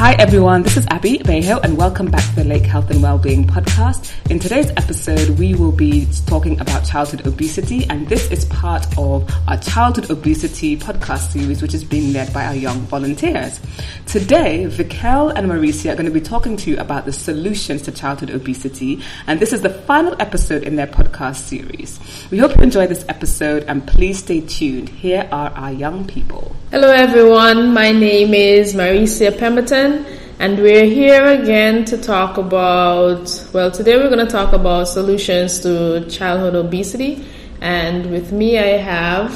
Hi everyone, this is Abby Bejo and welcome back to the Lake Health and Wellbeing podcast. In today's episode, we will be talking about childhood obesity and this is part of our childhood obesity podcast series which is being led by our young volunteers. Today, Vikell and Marecia are going to be talking to you about the solutions to childhood obesity and this is the final episode in their podcast series. We hope you enjoy this episode and please stay tuned. Here are our young people. Hello everyone, my name is Marecia Pemberton and we're here again to talk about, well today we're going to talk about solutions to childhood obesity and with me I have...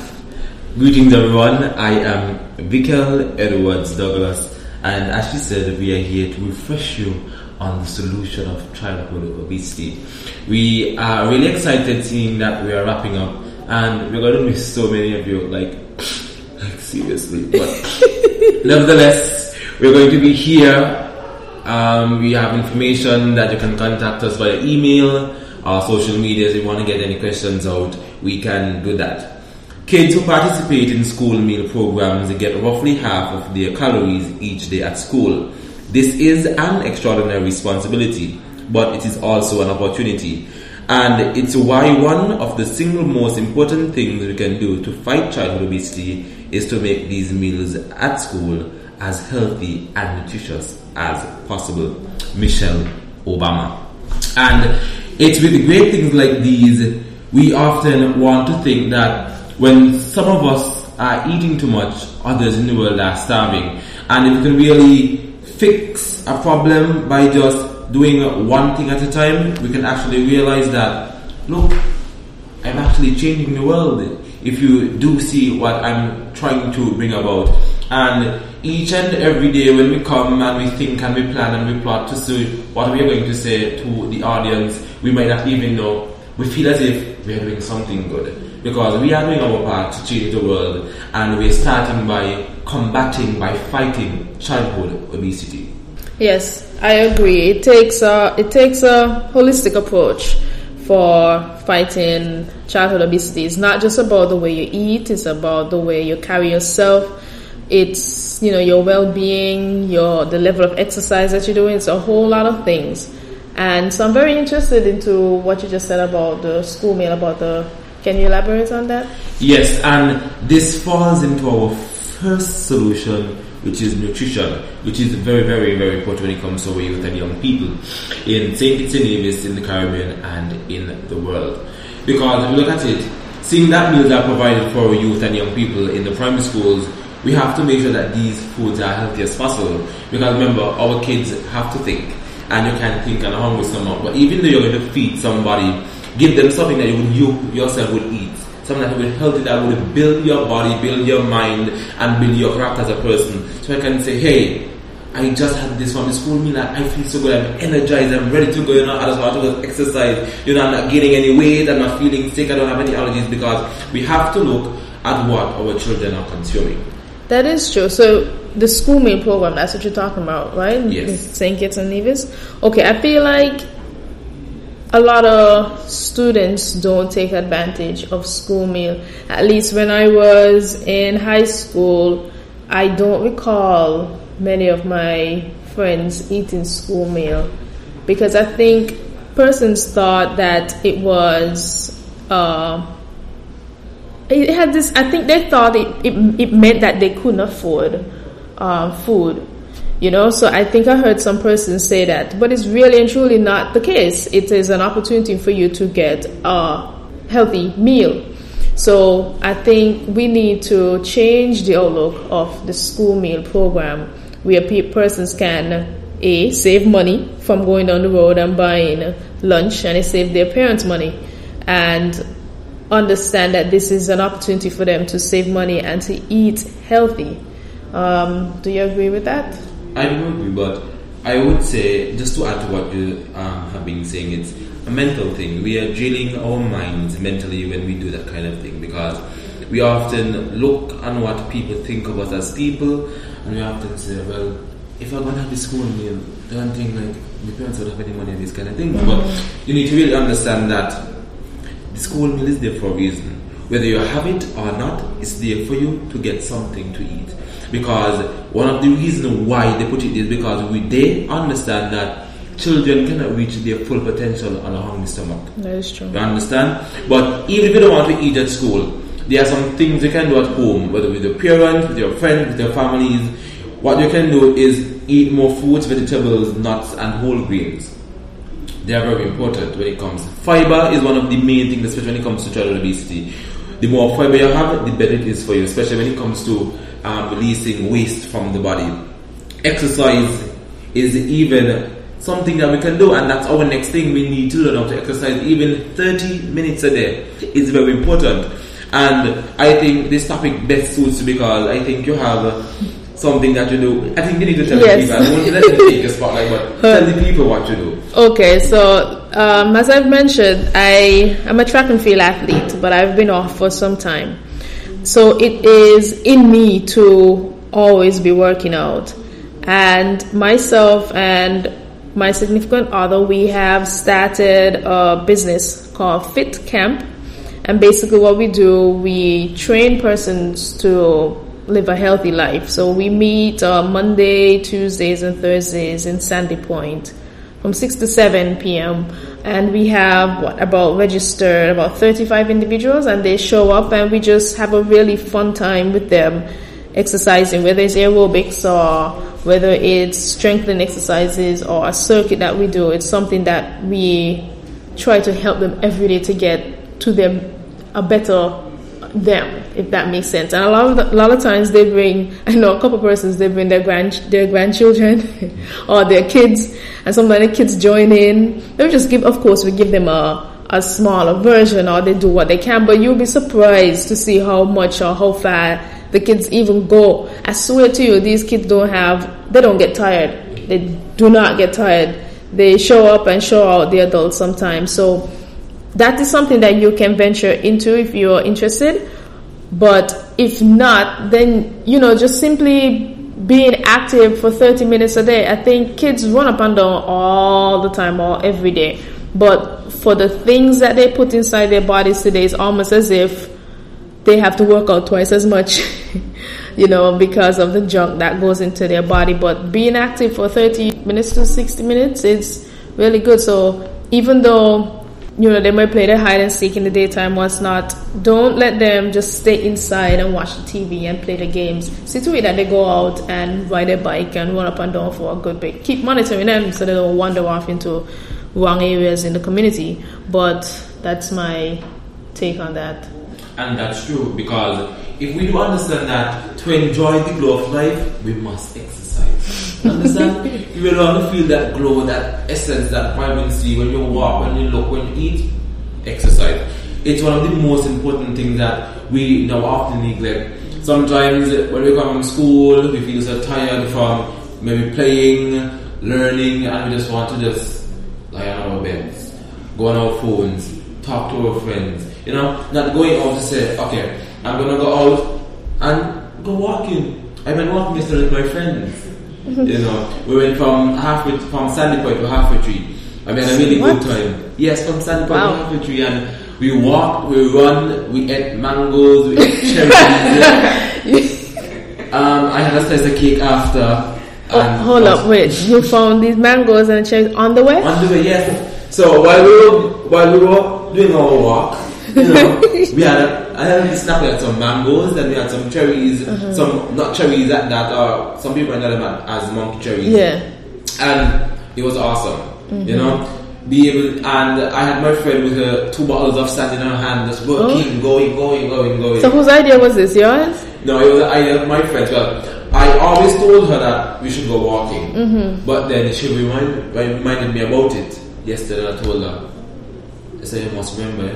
Greetings everyone, I am Vikell Edwards Douglas and as she said we are here to refresh you on the solution of childhood obesity. We are really excited seeing that we are wrapping up and we're going to miss so many of you like seriously. But nevertheless, we're going to be here. Um, we have information that you can contact us via email or social media if you want to get any questions out. We can do that. Kids who participate in school meal programs get roughly half of their calories each day at school. This is an extraordinary responsibility, but it is also an opportunity. And it's why one of the single most important things we can do to fight childhood obesity is to make these meals at school as healthy and nutritious as possible. Michelle Obama. And it's with great things like these, we often want to think that when some of us are eating too much, others in the world are starving. And if we can really fix a problem by just doing one thing at a time, we can actually realize that, look, I'm actually changing the world. If you do see what I'm trying to bring about. And each and every day when we come and we think and we plan and we plot to see what we are going to say to the audience, we might not even know. We feel as if we are doing something good because we are doing our part to change the world and we're starting by combating, by fighting childhood obesity. Yes, I agree. It takes a it takes a holistic approach for fighting childhood obesity. It's not just about the way you eat; it's about the way you carry yourself. It's you know your well-being, your the level of exercise that you're doing. It's a whole lot of things. And so I'm very interested into what you just said about the school meal. About the can you elaborate on that? Yes, and this falls into our first solution which is nutrition, which is very, very, very important when it comes to our youth and young people in St. Kitts and Nevis, in the Caribbean, and in the world. Because if you look at it, seeing that meals are provided for youth and young people in the primary schools, we have to make sure that these foods are healthy as possible. Because remember, our kids have to think, and you can think on a hungry stomach. But even though you're going to feed somebody, give them something that you, you yourself would eat something that will help you, that would build your body, build your mind, and build your character as a person. So I can say, hey, I just had this from the school meal. I feel so good. I'm energized. I'm ready to go. You know, I just want to go exercise. You know, I'm not gaining any weight. I'm not feeling sick. I don't have any allergies because we have to look at what our children are consuming. That is true. So the school meal program, that's what you're talking about, right? Yes. St. Kitts and Nevis. Okay, I feel like a lot of students don't take advantage of school meal. At least when I was in high school, I don't recall many of my friends eating school meal because I think persons thought that it was uh, it had this I think they thought it, it, it meant that they couldn't afford uh, food you know, so I think I heard some person say that, but it's really and truly not the case. It is an opportunity for you to get a healthy meal. So I think we need to change the outlook of the school meal program where persons can a save money from going down the road and buying lunch and it save their parents money and understand that this is an opportunity for them to save money and to eat healthy. Um, do you agree with that? I do agree, but I would say, just to add to what you um, have been saying, it's a mental thing. We are drilling our minds mentally when we do that kind of thing because we often look on what people think of us as people, and we often say, well, if I'm gonna have the school meal, don't think like my parents don't have any money and these kind of thing. But you need to really understand that the school meal is there for a reason. Whether you have it or not, it's there for you to get something to eat. because one of the reasons why they put it is because we, they understand that children cannot reach their full potential on a hungry stomach. That is true. You understand? But even if you don't want to eat at school, there are some things you can do at home, whether with your parents, with your friends, with your families. What you can do is eat more fruits, vegetables, nuts, and whole grains. They are very important when it comes. Fiber is one of the main things, especially when it comes to childhood obesity. The more fiber you have, the better it is for you, especially when it comes to um, releasing waste from the body. Exercise is even something that we can do, and that's our next thing. We need to learn how to exercise. Even 30 minutes a day is very important. And I think this topic best suits you because I think you have something that you do. I think you need to tell Yes. the people. I don't let them take a spotlight, but tell the people what you do. Okay, so um, as I've mentioned, I am a track and field athlete, but I've been off for some time. So it is in me to always be working out. And myself and my significant other, we have started a business called Fit Camp. And basically, what we do, we train persons to live a healthy life. So we meet uh, Monday, Tuesdays, and Thursdays in Sandy Point from 6 to 7 p.m. And we have what about registered about 35 individuals, and they show up, and we just have a really fun time with them exercising, whether it's aerobics or whether it's strengthening exercises or a circuit that we do. It's something that we try to help them every day to get to them a better them, if that makes sense. And a lot of the, a lot of times they bring, I know a couple of persons they bring their grand their grandchildren or their kids, and sometimes the kids join in. They just give, of course, we give them a a smaller version, or they do what they can. But you'll be surprised to see how much or how far the kids even go. I swear to you, these kids don't have, they don't get tired. They do not get tired. They show up and show out the adults sometimes. So that is something that you can venture into if you're interested. But if not, then, you know, just simply being active for 30 minutes a day. I think kids run up and down all the time or every day. But for the things that they put inside their bodies today, it's almost as if they have to work out twice as much, you know, because of the junk that goes into their body. But being active for 30 minutes to 60 minutes is really good. So even though, you know, they might play their hide and seek in the daytime, what's not, don't let them just stay inside and watch the TV and play the games. See to it that they go out and ride their bike and run up and down for a good bit. Keep monitoring them so they don't wander off into wrong areas in the community. But that's my take on that. And that's true because if we do understand that to enjoy the glow of life, we must exercise. Understand? you will only feel that glow, that essence, that vibrancy when you walk, when you look, when you eat. Exercise. It's one of the most important things that we now often neglect. Sometimes uh, when we come from school, we feel so tired from maybe playing, learning, and we just want to just lie on our beds, go on our phones, talk to our friends. You know, not going out to say, okay, I'm gonna go out and go walking. I went walking yesterday with my friends. You know, we went from halfway from Sandy Point to halfway tree. I mean, a really What? good time. Yes, from Sandy Point Wow. to halfway tree, and we walked, we run, we ate mangoes, we ate cherries. um, I had a slice of cake after. Oh, and hold up, wait. You found these mangoes and cherries on the way? on the way, yes. So while we were while we were doing our walk, you know, we had a, I had a snack. We had some mangoes, then we had some cherries, Uh-huh. some not cherries that that are some people know them as monkey cherries. Yeah. and it was awesome. Mm-hmm. You know, be able and I had my friend with her two bottles of sand in her hand, just working, going, going, going, going. Oh. So whose idea was this? Yours? No, it was the idea of my friend. Well, I always told her that we should go walking, Mm-hmm. but then she remind, reminded me about it yesterday. I told her, I said, you must remember.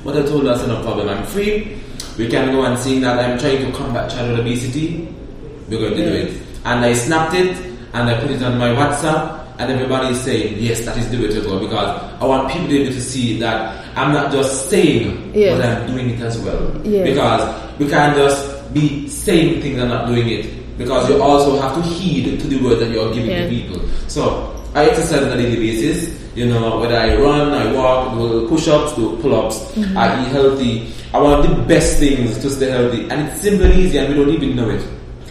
Eh?" But I told us I said, no problem, I'm free. We can go and seeing that I'm trying to combat childhood obesity. We're going to do it. And I snapped it and I put it on my WhatsApp. And everybody is saying, yes, that is the way to go because I want people to be able to see that I'm not just saying, Yes. but I'm doing it as well. Yes. Because we can't just be saying things and not doing it because you also have to heed to the word that you're giving Yeah. to people. So I exercise on a daily basis. You know, whether I run, I walk, do push-ups, do pull-ups. Mm-hmm. I eat healthy. I want the best things to stay healthy, and it's simple and easy, and we don't even know it.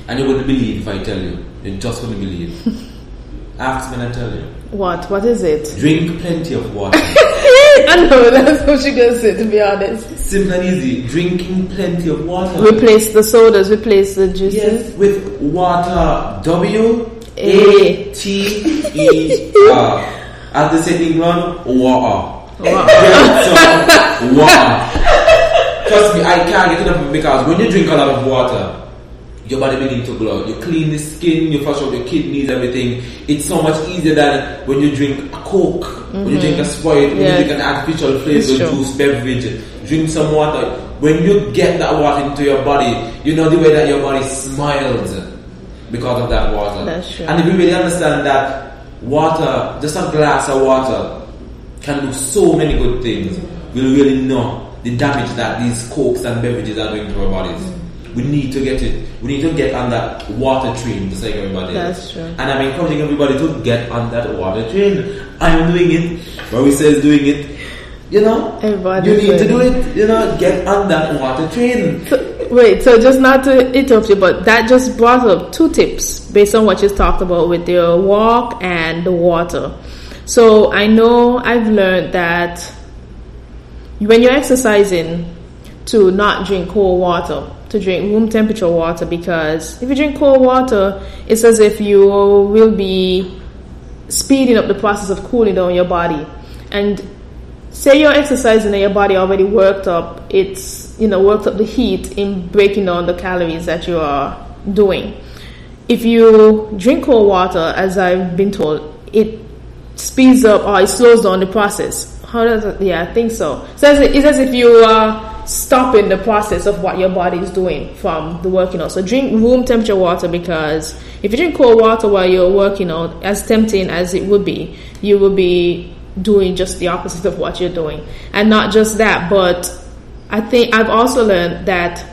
And you wouldn't believe if I tell you. You're just wouldn't believe. Ask when I tell you. What? What is it? Drink plenty of water. I know that's what you're gonna say. To be honest, Simple and easy. Drinking plenty of water. replace the sodas, replace the juices. Yes, with water. W. A T E R. As they say in England, water. Water. Trust me, I can't get enough of because when you drink a lot of water, your body begins to glow. You clean the skin, you flush out your kidneys, everything. It's so much easier than when you drink a Coke, when you drink a mm-hmm. Sprite, when Yeah. you drink an artificial flavor juice, beverage. Drink some water. When you get that water into your body, you know the way that your body smiles because of that water. That's true. And if you really understand that water, just a glass of water, can do so many good things, we'll really know the damage that these cokes and beverages are doing to our bodies. We need to get it. We need to get on that water train, just like everybody That's else. true. And I'm encouraging everybody to get on that water train. I'm doing it. Rory says doing it. You know, everybody you need to do it. You know, get on that water train. So, wait, so just not to interrupt you, but that just brought up two tips based on what you talked about with your walk and the water. So I know I've learned that when you're exercising, to not drink cold water, to drink room temperature water, because if you drink cold water, it's as if you will be speeding up the process of cooling down your body. And say you're exercising and your body already worked up, it's, you know, worked up the heat in breaking down the calories that you are doing. If you drink cold water, as I've been told, it speeds up or it slows down the process. How does it? Yeah, I think so. So it's as if you are stopping the process of what your body is doing from the working out. So drink room temperature water because if you drink cold water while you're working out, as tempting as it would be, you will be doing just the opposite of what you're doing. And not just that, but I think I've also learned that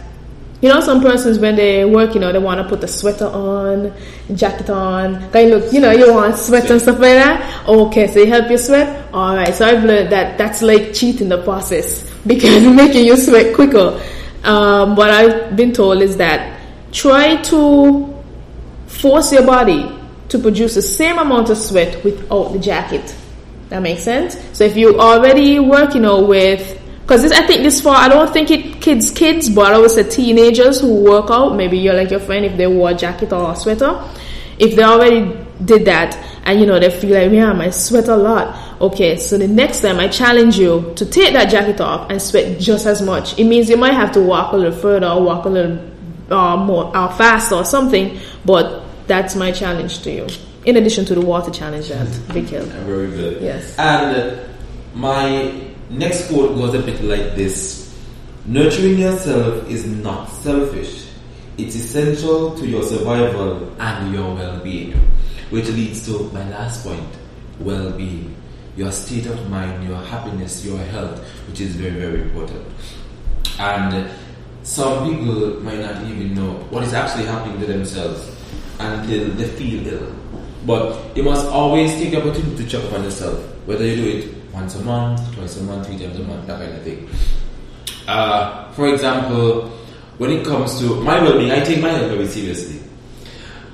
you know, some persons when they work, you know, they want to put the sweater on, jacket on. They look, you know, you want sweat and stuff like that. Okay, so you help you sweat. All right, so I've learned that that's like cheating the process because making you sweat quicker. Um, what I've been told is that try to force your body to produce the same amount of sweat without the jacket. That makes sense. So if you already work, you know, with because this, I think this for I don't think it kids kids, but I would say teenagers who work out. Maybe you're like your friend if they wore a jacket or a sweater. If they already did that and you know they feel like yeah, I sweat a lot. Okay, so the next time I challenge you to take that jacket off and sweat just as much. It means you might have to walk a little further or walk a little uh, more uh, faster or something, but that's my challenge to you. In addition to the water challenge that Vikell. Very good. Yes. And my next quote goes a bit like this Nurturing yourself is not selfish, it's essential to your survival and your well being. Which leads to my last point well being. Your state of mind, your happiness, your health, which is very, very important. And some people might not even know what is actually happening to themselves until they feel ill. But you must always take opportunity to check up on yourself, whether you do it once a month, twice a month, three times a month, that kind of thing. Uh, for example, when it comes to my well-being, I take my health very seriously,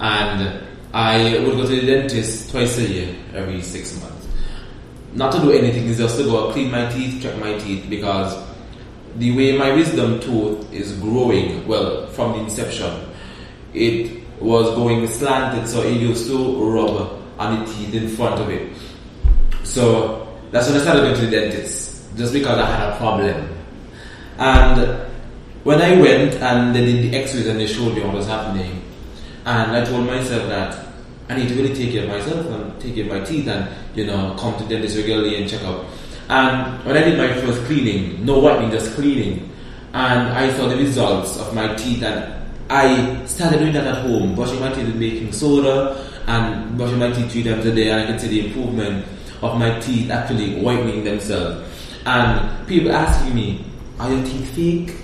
and I would go to the dentist twice a year, every six months. Not to do anything, is just to go clean my teeth, check my teeth, because the way my wisdom tooth is growing, well, from the inception, it was going slanted, so it used to rub on the teeth in front of it. So that's when I started going to the dentist, just because I had a problem. And when I went and they did the x-rays and they showed me what was happening, and I told myself that I need to really take care of myself and take care of my teeth and, you know, come to the dentist regularly and check up. And when I did my first cleaning, no whitening, just cleaning, and I saw the results of my teeth and I started doing that at home, brushing my teeth with baking soda and brushing my teeth three times a day and I can see the improvement of my teeth actually whitening themselves. And people asking me, are your teeth fake?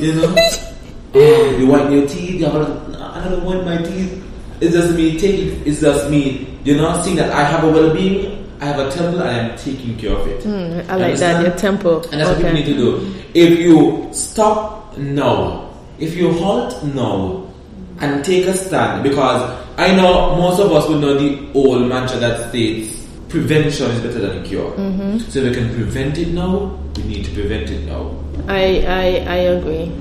You know? oh, you whiten your teeth, you have a, I don't whiten my teeth. It's just me taking, it's just me, you know, seeing that I have a well-being, I have a temple and I'm taking care of it. Mm, I You like that, your tempo. And that's what people need to do. If you stop now, if you halt now, and take a stand because I know most of us would know the old mantra that states prevention is better than cure. Mm-hmm. So if we can prevent it now, we need to prevent it now. I, I I agree.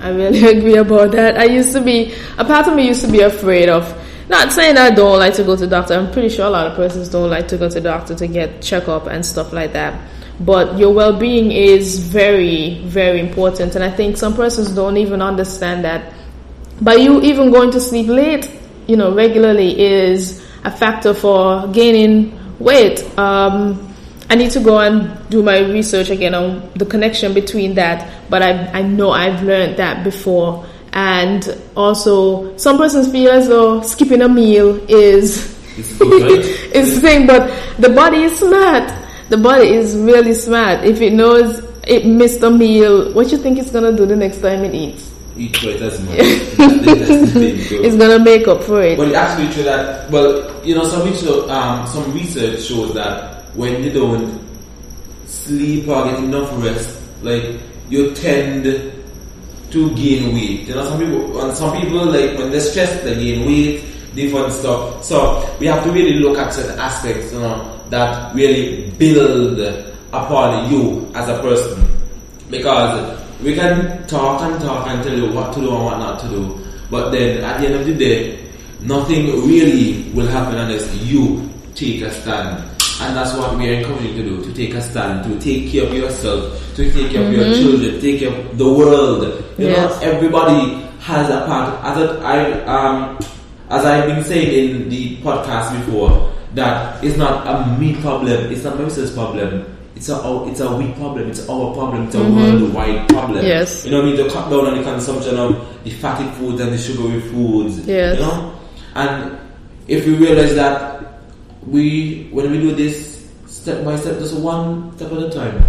I really agree about that. I used to be a part of me used to be afraid of not saying I don't like to go to doctor. I'm pretty sure a lot of persons don't like to go to doctor to get checkup and stuff like that. But your well-being is very very important, and I think some persons don't even understand that. By you even going to sleep late, you know, regularly is a factor for gaining weight. Um, I need to go and do my research again on the connection between that, but I, I know I've learned that before. And also, some persons feel as though skipping a meal is It's is the thing, but the body is smart. The body is really smart. If it knows it missed a meal, what you think it's gonna do the next time it eats? Eat twice as much. That's the thing, though. It's gonna make up for it. But it's actually true that, well, you know, some research, um, some research shows that when you don't sleep or get enough rest, like you tend to gain weight. You know, some people, and some people like when they're stressed, they gain weight, different stuff. So we have to really look at certain aspects, you know, that really build upon you as a person, because we can talk and talk and tell you what to do and what not to do, but then at the end of the day, nothing really will happen unless you take a stand. And that's what we are encouraging you to do, to take a stand, to take care of yourself, to take care of your children, take care of the world. You Yes. know, everybody has a part. As a, I, um, as I've been saying in the podcast before, that it's not a me problem, it's not my sister's problem. It's a it's a we problem. It's our problem. It's a mm-hmm. worldwide problem. Yes. You know what I mean? To cut down on the consumption of the fatty foods and the sugary foods. Yes. You know? And if we realize that we, when we do this step by step, just one step at a time,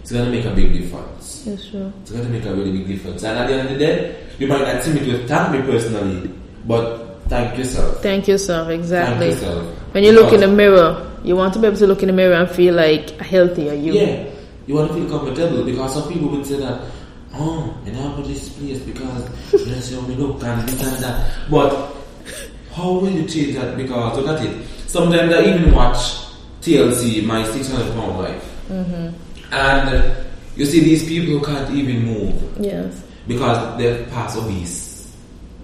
it's gonna make a big difference. Yes, sure. It's gonna make a really big difference. And at the end of the day, you might not see me to thank me personally, but thank yourself. Thank yourself, exactly. Thank yourself. When you look in the mirror, you want to be able to look in the mirror and feel like a healthier you. Yeah, you want to feel comfortable because some people would say that, oh, and I put this place because you know, see how we look and this and that. But how will you change that? Because look at it. Sometimes I even watch TLC, My 600 Pound Life, and uh, you see these people who can't even move Yes. because they're past obese.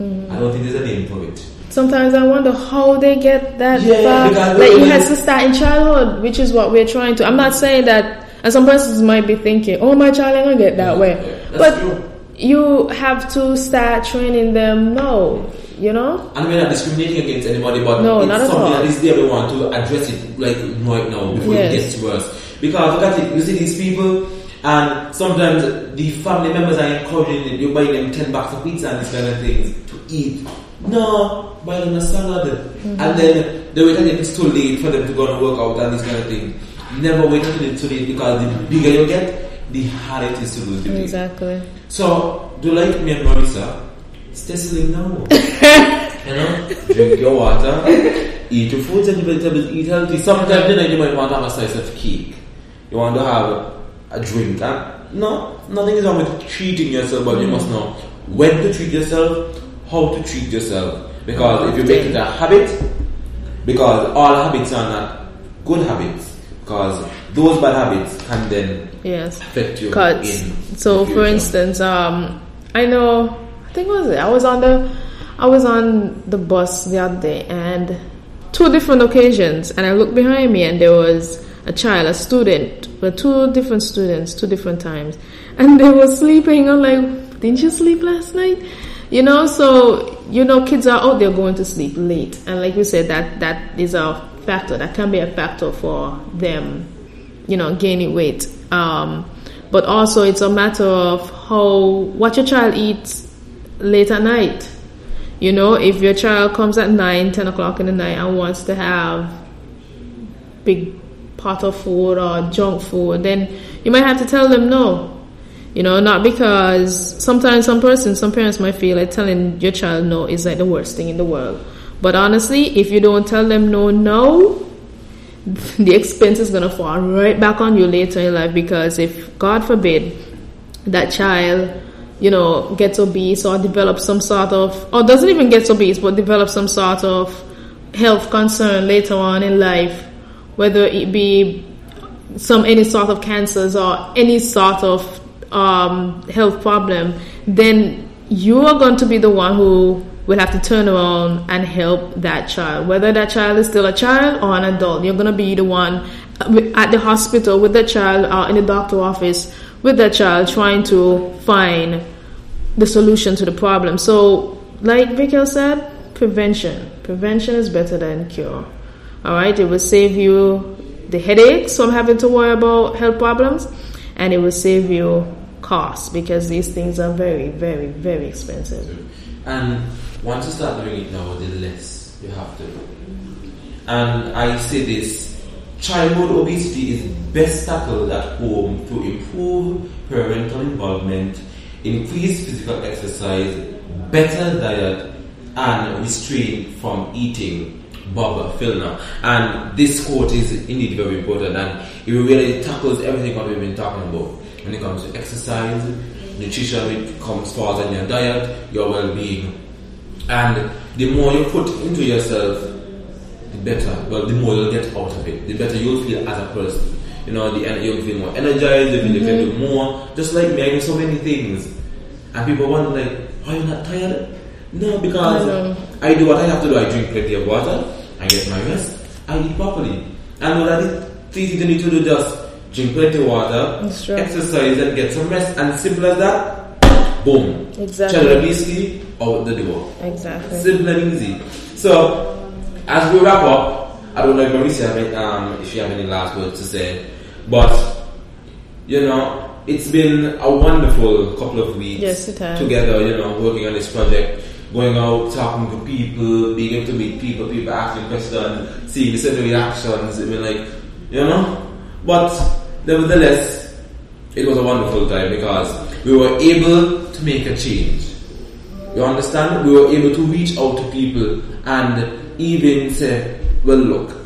Mm-hmm. I don't think there's a name for it. Sometimes I wonder how they get that Yeah, far. Like it has to start in childhood, which is what we're trying to. I'm not saying that, and some persons might be thinking, "Oh, my child ain't gonna get that Yeah, way," yeah, but true. you have to start training them now. You know? And we're not discriminating against anybody, but No, it's not at something all. that is there we want to address it like right now before Yes. it gets worse. Because look at it, you see these people, and sometimes the family members are encouraging you're buying them 10 bucks of pizza and these kind of things to eat. No, buy them a salad. Mm-hmm. And then they wait until it's too late for them to go and work out and these kind of things. Never wait until it's too late because the bigger you get, the harder it is to lose the weight. Exactly. So, do like me and Marecia, stay slim now. you know, drink your water, eat your fruits and vegetables, eat healthy. Sometimes then you might want to have a slice of cake. You want to have a drink. And no, nothing is wrong with treating yourself, but you must know when to treat yourself, how to treat yourself. Because if you make it a habit, because all habits are not good habits, because those bad habits can then Yes. affect you. So, for instance, um, I know, I think was it? I was on the, I was on the bus the other day, and two different occasions, and I looked behind me, and there was a child, a student, but two different students, two different times, and they were sleeping. I'm like, didn't you sleep last night? You know, so you know, kids are out there going to sleep late, and like we said, that that is a factor. That can be a factor for them you know, gaining weight. Um, but also it's a matter of how what your child eats late at night. You know, if your child comes at 9, 10 o'clock in the night and wants to have big of food or junk food, then you might have to tell them no. You know, not because sometimes some persons, some parents might feel like telling your child no is like the worst thing in the world. But honestly, if you don't tell them no, no, the expense is gonna fall right back on you later in life because if God forbid that child you know, gets obese or develops some sort of, or doesn't even get obese, but develops some sort of health concern later on in life, whether it be some any sort of cancers or any sort of um, health problem, then you are going to be the one who will have to turn around and help that child. Whether that child is still a child or an adult, you're going to be the one at the hospital with the child or in the doctor office with that child trying to find the solution to the problem. So, like Vicky said, prevention. Prevention is better than cure. All right, it will save you the headaches from having to worry about health problems, and it will save you costs because these things are very, very, very expensive. And once you start doing it now, the less you have to. And I say this childhood obesity is best tackled at home to improve parental involvement, increase physical exercise, better diet, and restraint from eating Bob Filner. And this quote is indeed very important and it really tackles everything that we've been talking about when it comes to exercise, nutrition, it comes far in your diet, your well-being. And the more you put into yourself, the better. Well, the more you'll get out of it. The better you'll feel as a person. You know, the you'll feel more energized, you mm-hmm. can do more. Just like me, I do so many things. And people wonder like, are you not tired? No, because I, I do what I have to do. I drink plenty of water. I get my rest. I eat properly. And what are the things you need to do? Just drink plenty of water, exercise, and get some rest. And simple as that. Boom. Exactly. Child obesity out the door. Exactly. Simple and easy. So, as we wrap up, I don't know if Marecia have any, um, if you have any last words to say, but you know, it's been a wonderful couple of weeks yes, together. You know, working on this project going out, talking to people, being able to meet people, people asking questions, seeing the certain reactions. I mean, like, you know? But nevertheless, it was a wonderful time because we were able to make a change. You understand? We were able to reach out to people and even say, well, look,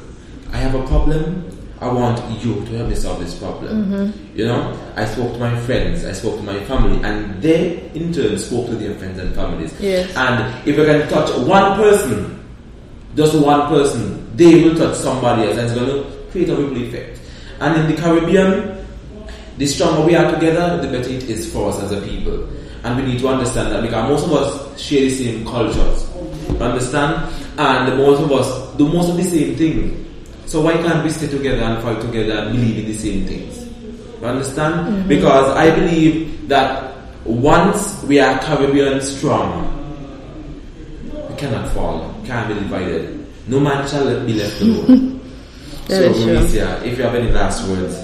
I have a problem. I want you to help me solve this problem. Mm-hmm. You know, I spoke to my friends, I spoke to my family, and they in turn spoke to their friends and families. Yes. And if I can touch one person, just one person, they will touch somebody else, and it's going to create a ripple effect. And in the Caribbean, the stronger we are together, the better it is for us as a people. And we need to understand that because most of us share the same cultures. Understand? And most of us do most of the same things. So why can't we stay together and fight together and believe in the same things? You understand? Mm-hmm. Because I believe that once we are Caribbean strong, we cannot fall, can't be divided. No man shall be left alone. so, Marecia, if you have any last words.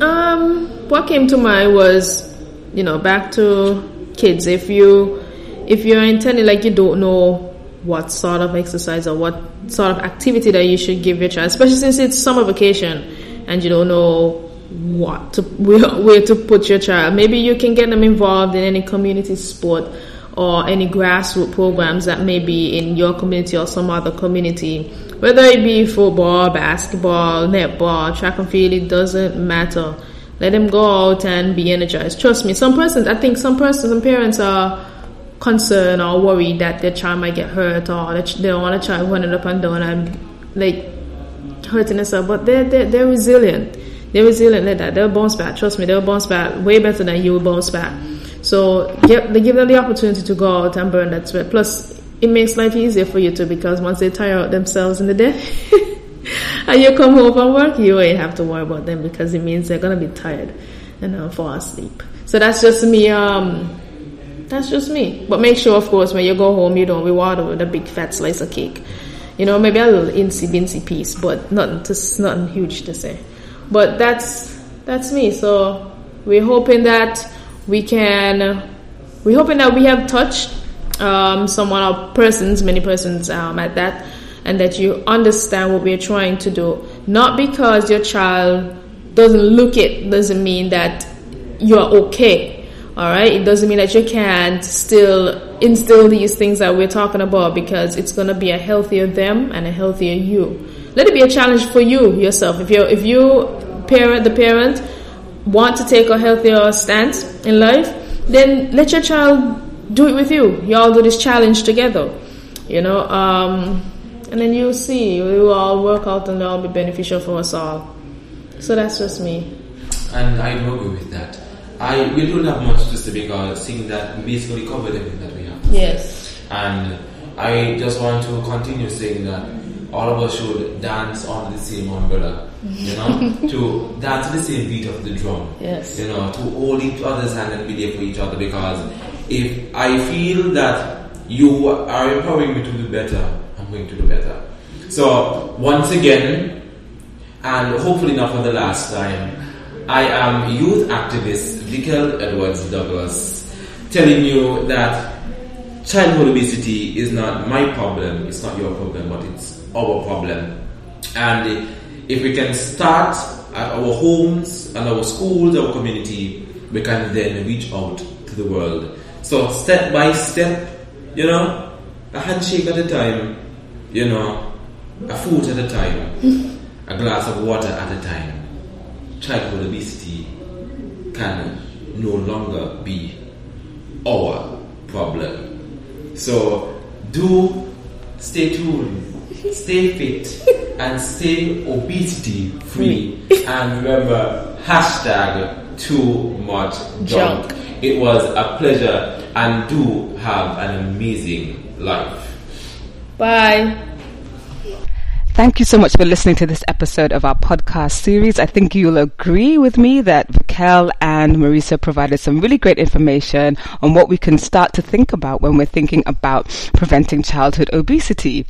Um, what came to mind was, you know, back to kids. If you, if you're intending like you don't know what sort of exercise or what sort of activity that you should give your child, especially since it's summer vacation and you don't know what to where, where to put your child. Maybe you can get them involved in any community sport or any grassroots programs that may be in your community or some other community, whether it be football, basketball, netball, track and field, it doesn't matter. Let them go out and be energized. Trust me, some persons, I think some persons and parents are concerned or worried that their child might get hurt or they don't want a child running up and down and like hurting themselves. But they're, they're, they're resilient. They're resilient like that. They'll bounce back. Trust me, they'll bounce back way better than you will bounce back. So get, they give them the opportunity to go out and burn that sweat. Plus, it makes life easier for you too because once they tire out themselves in the day and you come home from work, you ain't have to worry about them because it means they're gonna be tired and uh, fall asleep. So that's just me. Um, that's just me. But make sure, of course, when you go home, you don't reward with a big fat slice of cake. You know, maybe a little incy bincy piece, but nothing, just nothing huge to say. But that's that's me. So we're hoping that we can. We're hoping that we have touched um, someone or persons, many persons um, at that, and that you understand what we're trying to do. Not because your child doesn't look it doesn't mean that you're okay all right, it doesn't mean that you can't still instill these things that we're talking about because it's going to be a healthier them and a healthier you. Let it be a challenge for you yourself. If you if you parent the parent want to take a healthier stance in life, then let your child do it with you. You all do this challenge together, you know, um, and then you'll see. We will all work out and it'll all be beneficial for us all. So that's just me. And I agree with that. I we don't have much to say because seeing that basically covered everything that we have. Yes. And I just want to continue saying that all of us should dance on the same umbrella. You know, to dance to the same beat of the drum. Yes. You know, to hold each other's hand and be there for each other because if I feel that you are empowering me to do better, I'm going to do better. So once again, and hopefully not for the last time, I am youth activist Vikell Edwards Douglas, telling you that childhood obesity is not my problem, it's not your problem, but it's our problem. And if we can start at our homes and our schools, our community, we can then reach out to the world. So step by step, you know, a handshake at a time, you know, a foot at a time, a glass of water at a time. Childhood obesity can no longer be our problem. So do stay tuned, stay fit, and stay obesity free. and remember, hashtag too much junk. Junk. It was a pleasure and do have an amazing life. Bye. Thank you so much for listening to this episode of our podcast series. I think you'll agree with me that Vikell and Marecia provided some really great information on what we can start to think about when we're thinking about preventing childhood obesity.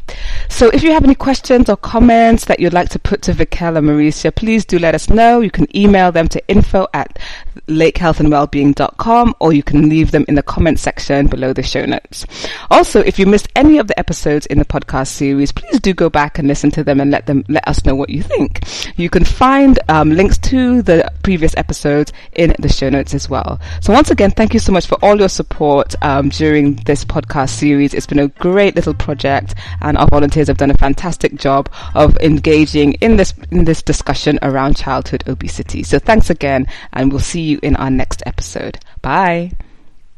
So if you have any questions or comments that you'd like to put to Vikell and Marecia, please do let us know. You can email them to info at lakehealthandwellbeing.com or you can leave them in the comment section below the show notes. Also, if you missed any of the episodes in the podcast series, please do go back and listen them and let them let us know what you think. You can find um, links to the previous episodes in the show notes as well. So once again, thank you so much for all your support um, during this podcast series. It's been a great little project, and our volunteers have done a fantastic job of engaging in this in this discussion around childhood obesity. So thanks again, and we'll see you in our next episode. Bye.